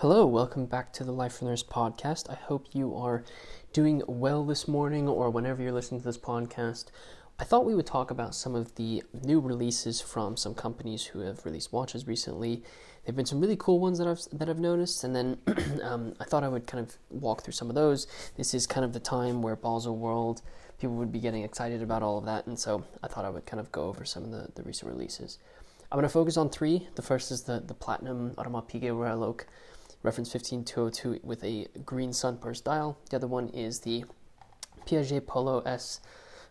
Hello, welcome back to the Life on the Wrist podcast. I hope you are doing well this morning or whenever you're listening to this podcast. I thought we would talk about some of the new releases from some companies who have released watches recently. There've been some really cool ones that I've that I've noticed, and then um, I thought I would kind of walk through some of those. This is kind of the time where Baselworld people would be getting excited about all of that, and so I thought I would kind of go over some of the, the recent releases. I'm going to focus on three. The first is the, the Platinum Audemars Piguet Royal Oak reference 15202 with a green sunburst dial. The other one is the Piaget Polo S,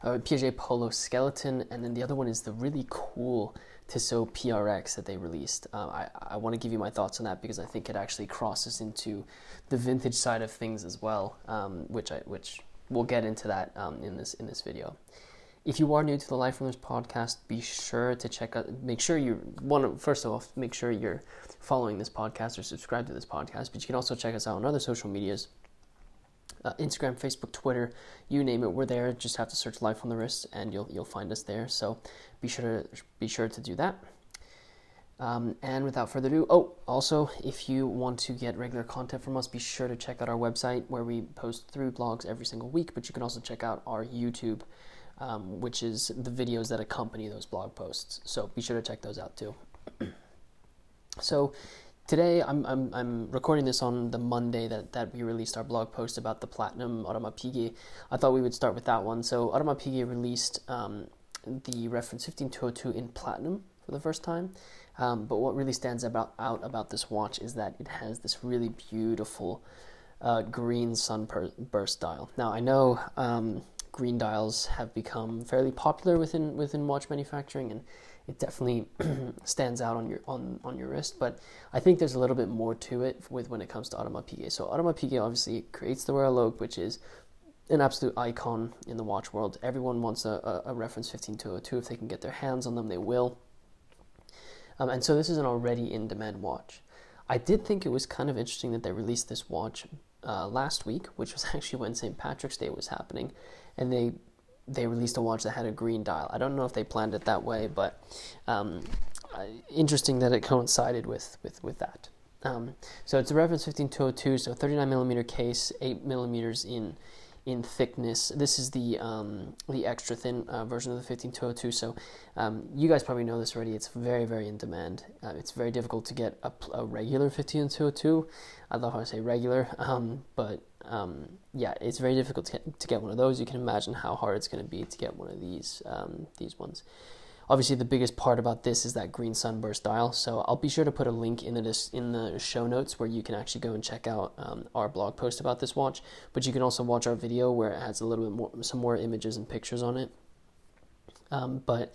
uh, Piaget Polo Skeleton, and then the other one is the really cool Tissot PRX that they released. Uh, I, I want to give you my thoughts on that because I think it actually crosses into the vintage side of things as well, um, which I which we'll get into that um, in this in this video. If you are new to the Life Nurse podcast, be sure to check out. Make sure you one first of all make sure you're following this podcast or subscribe to this podcast. But you can also check us out on other social medias, uh, Instagram, Facebook, Twitter, you name it. We're there. Just have to search Life on the Wrist, and you'll you'll find us there. So be sure to be sure to do that. Um, and without further ado, oh, also, if you want to get regular content from us, be sure to check out our website where we post three blogs every single week. But you can also check out our YouTube um, which is the videos that accompany those blog posts. So be sure to check those out too. so today I'm, I'm, I'm recording this on the Monday that, that we released our blog post about the Platinum Audemars Piguet. I thought we would start with that one. So Audemars Piguet released um, the reference 15202 in Platinum for the first time. Um, but what really stands about, out about this watch is that it has this really beautiful uh, green sunburst dial. Now I know um, green dials have become fairly popular within within watch manufacturing, and it definitely stands out on your on, on your wrist. But I think there's a little bit more to it with when it comes to Audemars Piguet. So Audemars Piguet obviously creates the Royal Oak, which is an absolute icon in the watch world. Everyone wants a, a, a reference 15202. If they can get their hands on them, they will. Um, and so this is an already in demand watch. I did think it was kind of interesting that they released this watch uh, last week, which was actually when St. Patrick's Day was happening, and they they released a watch that had a green dial. I don't know if they planned it that way, but um, interesting that it coincided with with with that. Um, so it's a reference 15202, so 39 millimeter case, 8 millimeters in in thickness. This is the um, the extra thin uh, version of the 15202. So um, you guys probably know this already. It's very very in demand. Uh, it's very difficult to get a, a regular 15202. I love how I say regular, um, but um, yeah, it's very difficult to get, to get one of those. You can imagine how hard it's going to be to get one of these um, these ones. Obviously, the biggest part about this is that green sunburst dial. So I'll be sure to put a link in the in the show notes where you can actually go and check out um, our blog post about this watch. But you can also watch our video where it has a little bit more, some more images and pictures on it. Um, but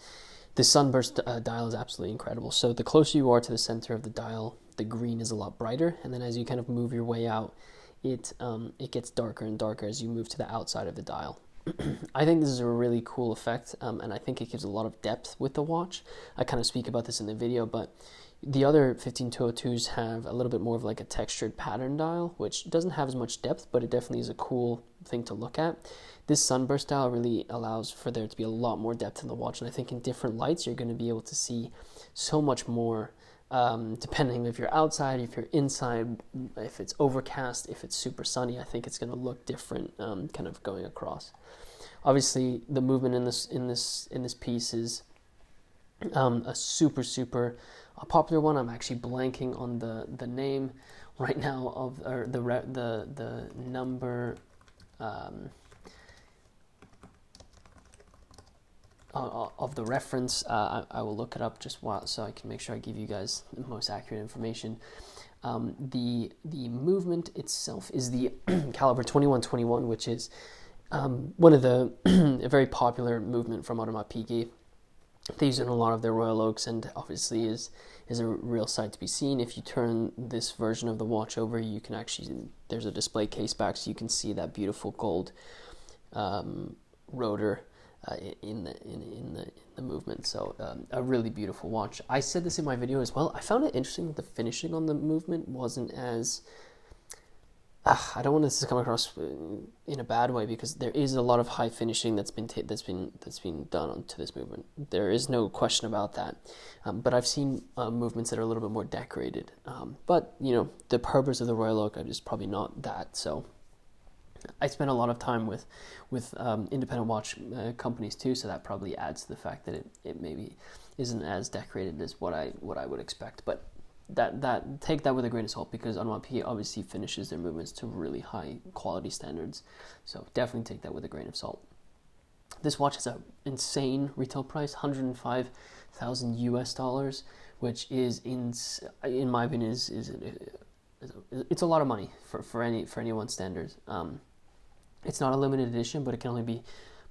the sunburst uh, dial is absolutely incredible. So the closer you are to the center of the dial, the green is a lot brighter, and then as you kind of move your way out, it um, it gets darker and darker as you move to the outside of the dial. I think this is a really cool effect, um, and I think it gives a lot of depth with the watch. I kind of speak about this in the video, but the other 15202s have a little bit more of like a textured pattern dial, which doesn't have as much depth, but it definitely is a cool thing to look at. This sunburst dial really allows for there to be a lot more depth in the watch, and I think in different lights you're going to be able to see so much more. Um, depending if you're outside, if you're inside, if it's overcast, if it's super sunny, I think it's going to look different, um, kind of going across obviously the movement in this in this in this piece is um, a super super uh, popular one. I'm actually blanking on the the name right now of or the the the number. Um, of the reference, uh, I, I, will look it up just while so I can make sure I give you guys the most accurate information. Um, the the movement itself is the caliber 2121, which is um, one of the a very popular movement from Audemars Piguet. They use it in a lot of their Royal Oaks, and obviously is is a real sight to be seen. If you turn this version of the watch over, you can actually there's a display case back, so you can see that beautiful gold um, rotor uh, in the in, in the in the movement. So um, a really beautiful watch. I said this in my video as well. I found it interesting that the finishing on the movement wasn't as uh, I don't want this to come across in a bad way because there is a lot of high finishing that's been that's been that's been done to this movement. There is no question about that. Um, but I've seen uh, movements that are a little bit more decorated. Um, but you know, the purpose of the Royal Oak is probably not that. So I spend a lot of time with with um, independent watch uh, companies too. So that probably adds to the fact that it, it maybe isn't as decorated as what I what I would expect. But that that take that with a grain of salt because Piguet obviously finishes their movements to really high quality standards. So definitely take that with a grain of salt. This watch has an insane retail price, 105,000 US dollars, which is in in my opinion is is, is it's a lot of money for, for any for anyone's standards. Um, it's not a limited edition, but it can only be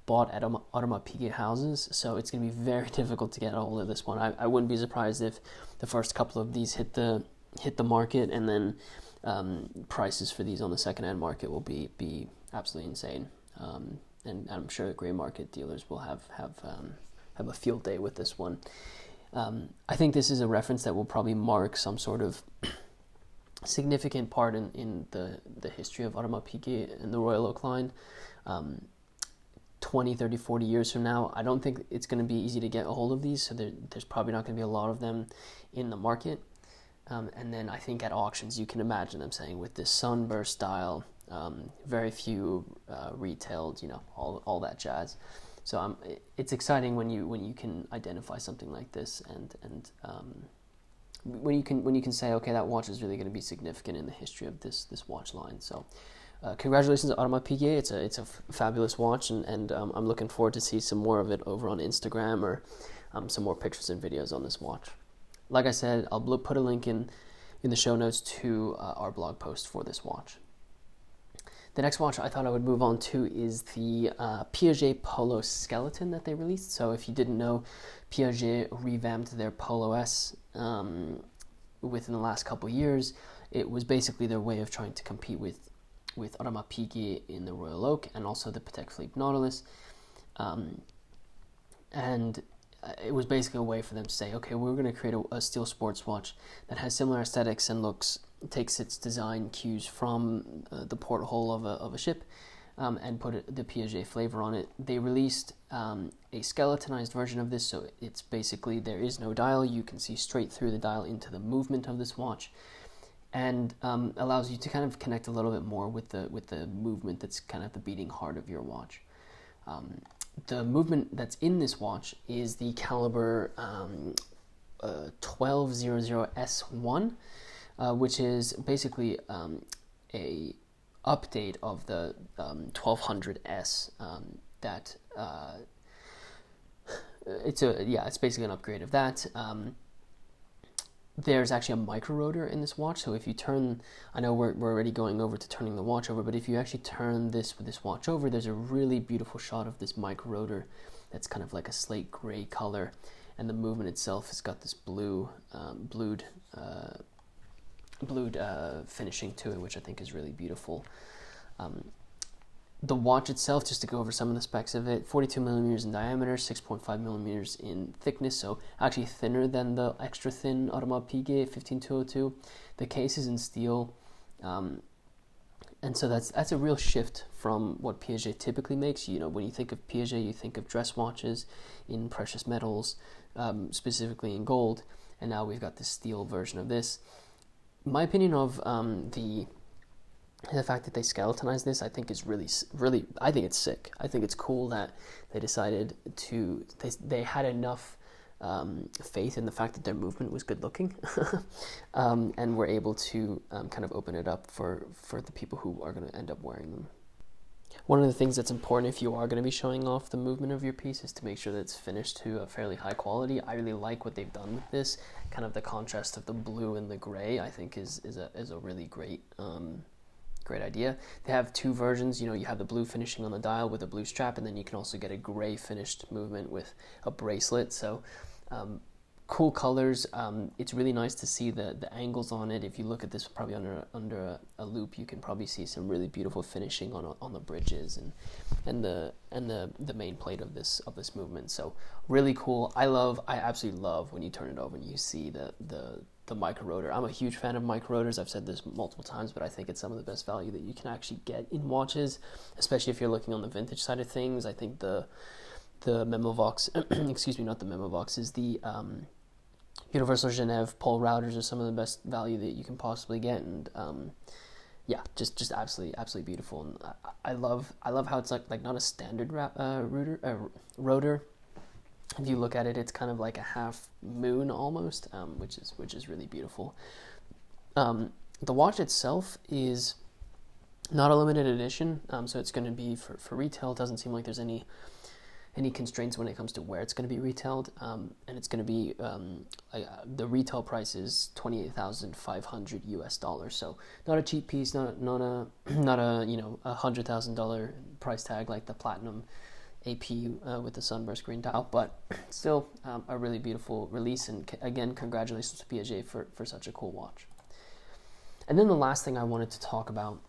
bought at Audemars Piguet houses, so it's going to be very difficult to get a hold of this one. I, I wouldn't be surprised if the first couple of these hit the hit the market, and then um, prices for these on the secondhand market will be be absolutely insane. Um, and I'm sure the gray market dealers will have have um, have a field day with this one. Um, I think this is a reference that will probably mark some sort of significant part in, in the, the history of Audemars Piguet and the Royal Oak line. Um, 20, 30, 40 years from now, I don't think it's going to be easy to get a hold of these. So there, there's probably not going to be a lot of them in the market. Um, and then I think at auctions, you can imagine them saying with this sunburst style, um, very few uh, retailed, you know, all, all that jazz. So um, it's exciting when you when you can identify something like this and and um, when you can when you can say okay that watch is really going to be significant in the history of this this watch line. So uh, congratulations to Audemars Piguet. It's a it's a f- fabulous watch, and and um, I'm looking forward to see some more of it over on Instagram or um, some more pictures and videos on this watch. Like I said, I'll put a link in in the show notes to uh, our blog post for this watch. The next watch I thought I would move on to is the uh, Piaget Polo Skeleton that they released. So if you didn't know, Piaget revamped their Polo S um, within the last couple years. It was basically their way of trying to compete with with Piguet in the Royal Oak and also the Patek Philippe Nautilus. Um, and uh, it was basically a way for them to say, okay, we're going to create a, a, steel sports watch that has similar aesthetics and looks, takes its design cues from uh, the porthole of a, of a ship um, and put the Piaget flavor on it. They released um, a skeletonized version of this, so it's basically there is no dial. You can see straight through the dial into the movement of this watch and um, allows you to kind of connect a little bit more with the with the movement that's kind of the beating heart of your watch. Um, the movement that's in this watch is the caliber um, uh, 1200S1, uh, which is basically um, a update of the 1200S um, um, that uh, it's a yeah it's basically an upgrade of that there's actually a micro rotor in this watch. So if you turn, I know we're, we're already going over to turning the watch over, but if you actually turn this with this watch over, there's a really beautiful shot of this micro rotor that's kind of like a slate gray color, and the movement itself has got this blue, um, blued, uh, blued uh, finishing to it, which I think is really beautiful. Um, the watch itself, just to go over some of the specs of it, 42 millimeters in diameter, 6.5 millimeters in thickness, so actually thinner than the extra thin Audemars Piguet 15202. The case is in steel, um, and so that's that's a real shift from what Piaget typically makes. You know, when you think of Piaget, you think of dress watches in precious metals, um, specifically in gold, and now we've got the steel version of this. My opinion of um, the the fact that they skeletonized this, I think, is really, really. I think it's sick. I think it's cool that they decided to. They they had enough um, faith in the fact that their movement was good looking, um, and were able to um, kind of open it up for for the people who are going to end up wearing them. One of the things that's important if you are going to be showing off the movement of your piece is to make sure that it's finished to a fairly high quality. I really like what they've done with this. Kind of the contrast of the blue and the gray, I think, is is a is a really great um, great idea. They have two versions. You know, you have the blue finishing on the dial with a blue strap, and then you can also get a gray finished movement with a bracelet. So, um, cool colors. Um, it's really nice to see the the angles on it. If you look at this probably under under a, a loupe, you can probably see some really beautiful finishing on on the bridges and and the and the the main plate of this of this movement. So really cool. I love. I absolutely love when you turn it over and you see the the the micro rotor. I'm a huge fan of micro rotors. I've said this multiple times, but I think it's some of the best value that you can actually get in watches, especially if you're looking on the vintage side of things. I think the the Memovox, excuse me, not the Memovox, is the um, Universal Genève Polerouters are some of the best value that you can possibly get, and um, yeah, just just absolutely absolutely beautiful. And I, I, love I love how it's like like not a standard ra- uh, router, uh, rotor. If you look at it, it's kind of like a half moon almost, um, which is which is really beautiful. Um, the watch itself is not a limited edition, um, so it's going to be for, for retail. It doesn't seem like there's any any constraints when it comes to where it's going to be retailed, um, and it's going to be um, uh, the retail price is twenty eight thousand five hundred U.S. dollars. So not a cheap piece, not not a not a you know a hundred thousand dollar price tag like the platinum AP uh, with the sunburst green dial, but still um, a really beautiful release. And c- again, congratulations to Piaget for for such a cool watch. And then the last thing I wanted to talk about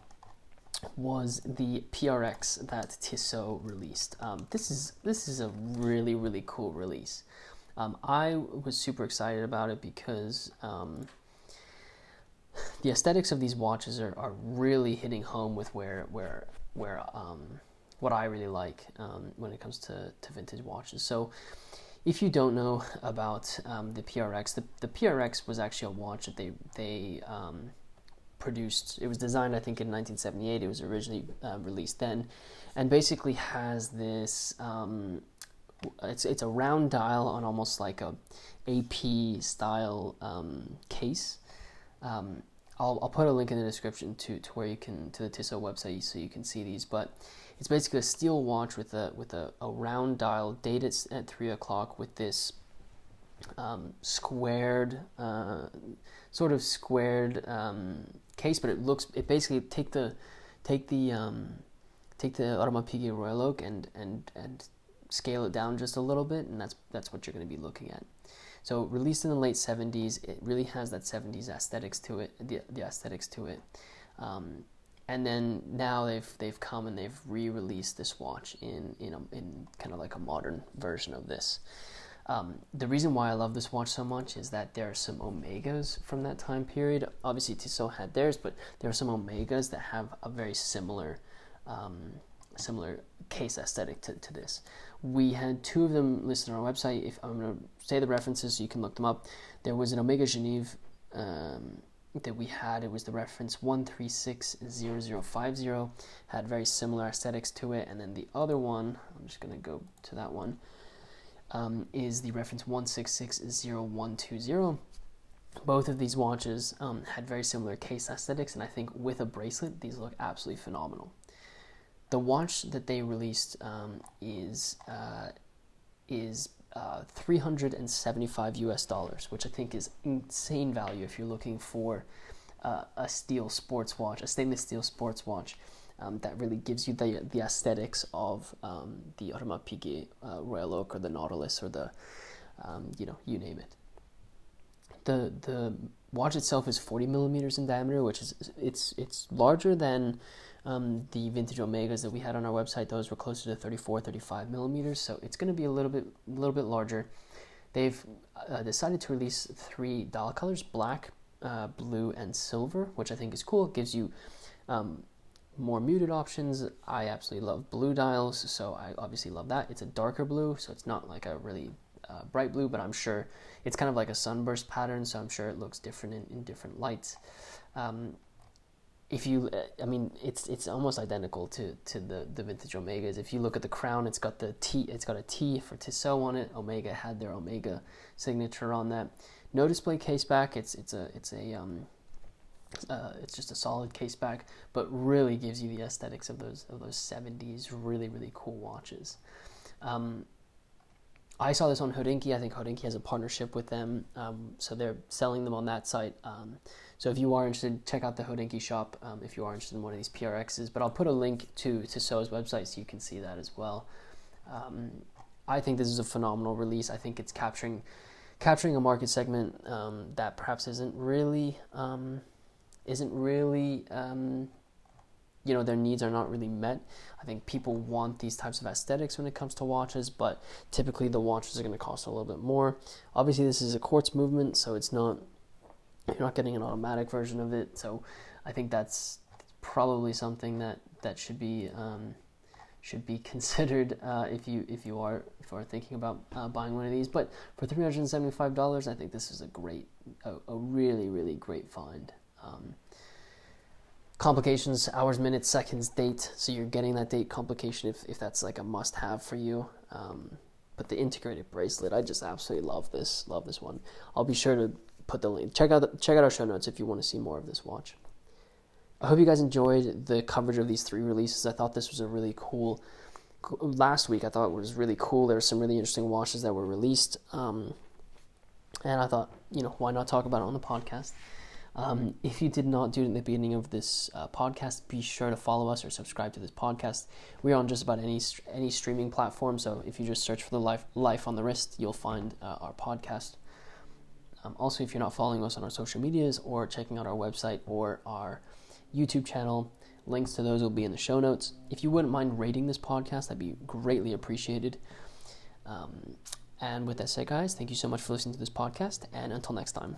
was the PRX that Tissot released. Um, this is this is a really really cool release. Um, I was super excited about it because um, the aesthetics of these watches are, are really hitting home with where where where um, what I really like um, when it comes to, to vintage watches. So. If you don't know about um, the PRX, the, the PRX was actually a watch that they they produced. It was designed, I think, in 1978. It was originally uh, released then, and basically has this. Um, it's it's a round dial on almost like a AP style um, case. I'll, I'll put a link in the description to, to where you can to the Tissot website so you can see these. But it's basically a steel watch with a with a, a round dial dated at three o'clock with this um, squared, uh, sort of squared um, case, but it looks it basically take the take the um, take the Piguet Royal Oak and and and scale it down just a little bit, and that's that's what you're going to be looking at. So released in the late 70s, it really has that 70s aesthetics to it, the, the aesthetics to it. Um, and then now they've they've come and they've re-released this watch in in a, in kind of like a modern version of this. Um, the reason why I love this watch so much is that there are some Omegas from that time period. Obviously, Tissot had theirs, but there are some Omegas that have a very similar, um, similar case aesthetic to, to this. We had two of them listed on our website. If I'm going to say the references, so you can look them up. There was an Omega Genève um, that we had. It was the reference one three six zero zero five zero. Had very similar aesthetics to it, and then the other one. I'm just going to go to that one um, is the reference 1660120. Both of these watches um, had very similar case aesthetics, and I think with a bracelet, these look absolutely phenomenal. The watch that they released um, is uh, is uh, 375 US dollars, which I think is insane value if you're looking for uh, a steel sports watch, a stainless steel sports watch um, that really gives you the the aesthetics of um, the Audemars Piguet uh, Royal Oak or the Nautilus or the um, you know you name it. The the watch itself is 40 millimeters in diameter, which is it's it's larger than um, the vintage Omegas that we had on our website. Those were closer to 34, 35 millimeters, so it's going to be a little bit a little bit larger. They've uh, decided to release three dial colors: black, uh, blue, and silver, which I think is cool. It gives you um, more muted options. I absolutely love blue dials, so I obviously love that. It's a darker blue, so it's not like a really uh, bright blue, but I'm sure it's kind of like a sunburst pattern, so I'm sure it looks different in, in different lights. Um, if you, I mean, it's it's almost identical to, to the, the vintage Omegas. If you look at the crown, it's got the T, it's got a T for Tissot on it. Omega had their Omega signature on that. No display case back. It's it's a it's a um, uh, it's just a solid case back, but really gives you the aesthetics of those of those 70s really really cool watches. Um, I saw this on Hodinkee. I think Hodinkee has a partnership with them, um, so they're selling them on that site. Um, so if you are interested, check out the Hodinkee shop um, if you are interested in one of these PRXs. But I'll put a link to Tissot's website so you can see that as well. Um, I think this is a phenomenal release. I think it's capturing capturing a market segment um, that perhaps isn't really um, isn't really, um, you know, their needs are not really met. I think people want these types of aesthetics when it comes to watches, but typically the watches are going to cost a little bit more. Obviously, this is a quartz movement, so it's not You're not getting an automatic version of it, so I think that's probably something that that should be um, should be considered uh, if you if you are if you are thinking about uh, buying one of these. But for three hundred and seventy five dollars, I think this is a great, a, a really really great find. Um, complications, hours, minutes, seconds, date. So you're getting that date complication if if that's like a must have for you. Um, but the integrated bracelet, I just absolutely love this. Love this one. I'll be sure to put the link. Check out the, check out our show notes if you want to see more of this watch. I hope you guys enjoyed the coverage of these three releases. I thought this was a really cool. Last week, I thought it was really cool. There were some really interesting watches that were released, um, and I thought, you know, why not talk about it on the podcast? Um, if you did not do it in the beginning of this uh, podcast, be sure to follow us or subscribe to this podcast. We're on just about any any streaming platform, so if you just search for the life life on the wrist, you'll find uh, our podcast. Um, also, if you're not following us on our social medias or checking out our website or our YouTube channel. Links to those will be in the show notes. If you wouldn't mind rating this podcast, that'd be greatly appreciated. Um, and with that said, guys, thank you so much for listening to this podcast, and until next time.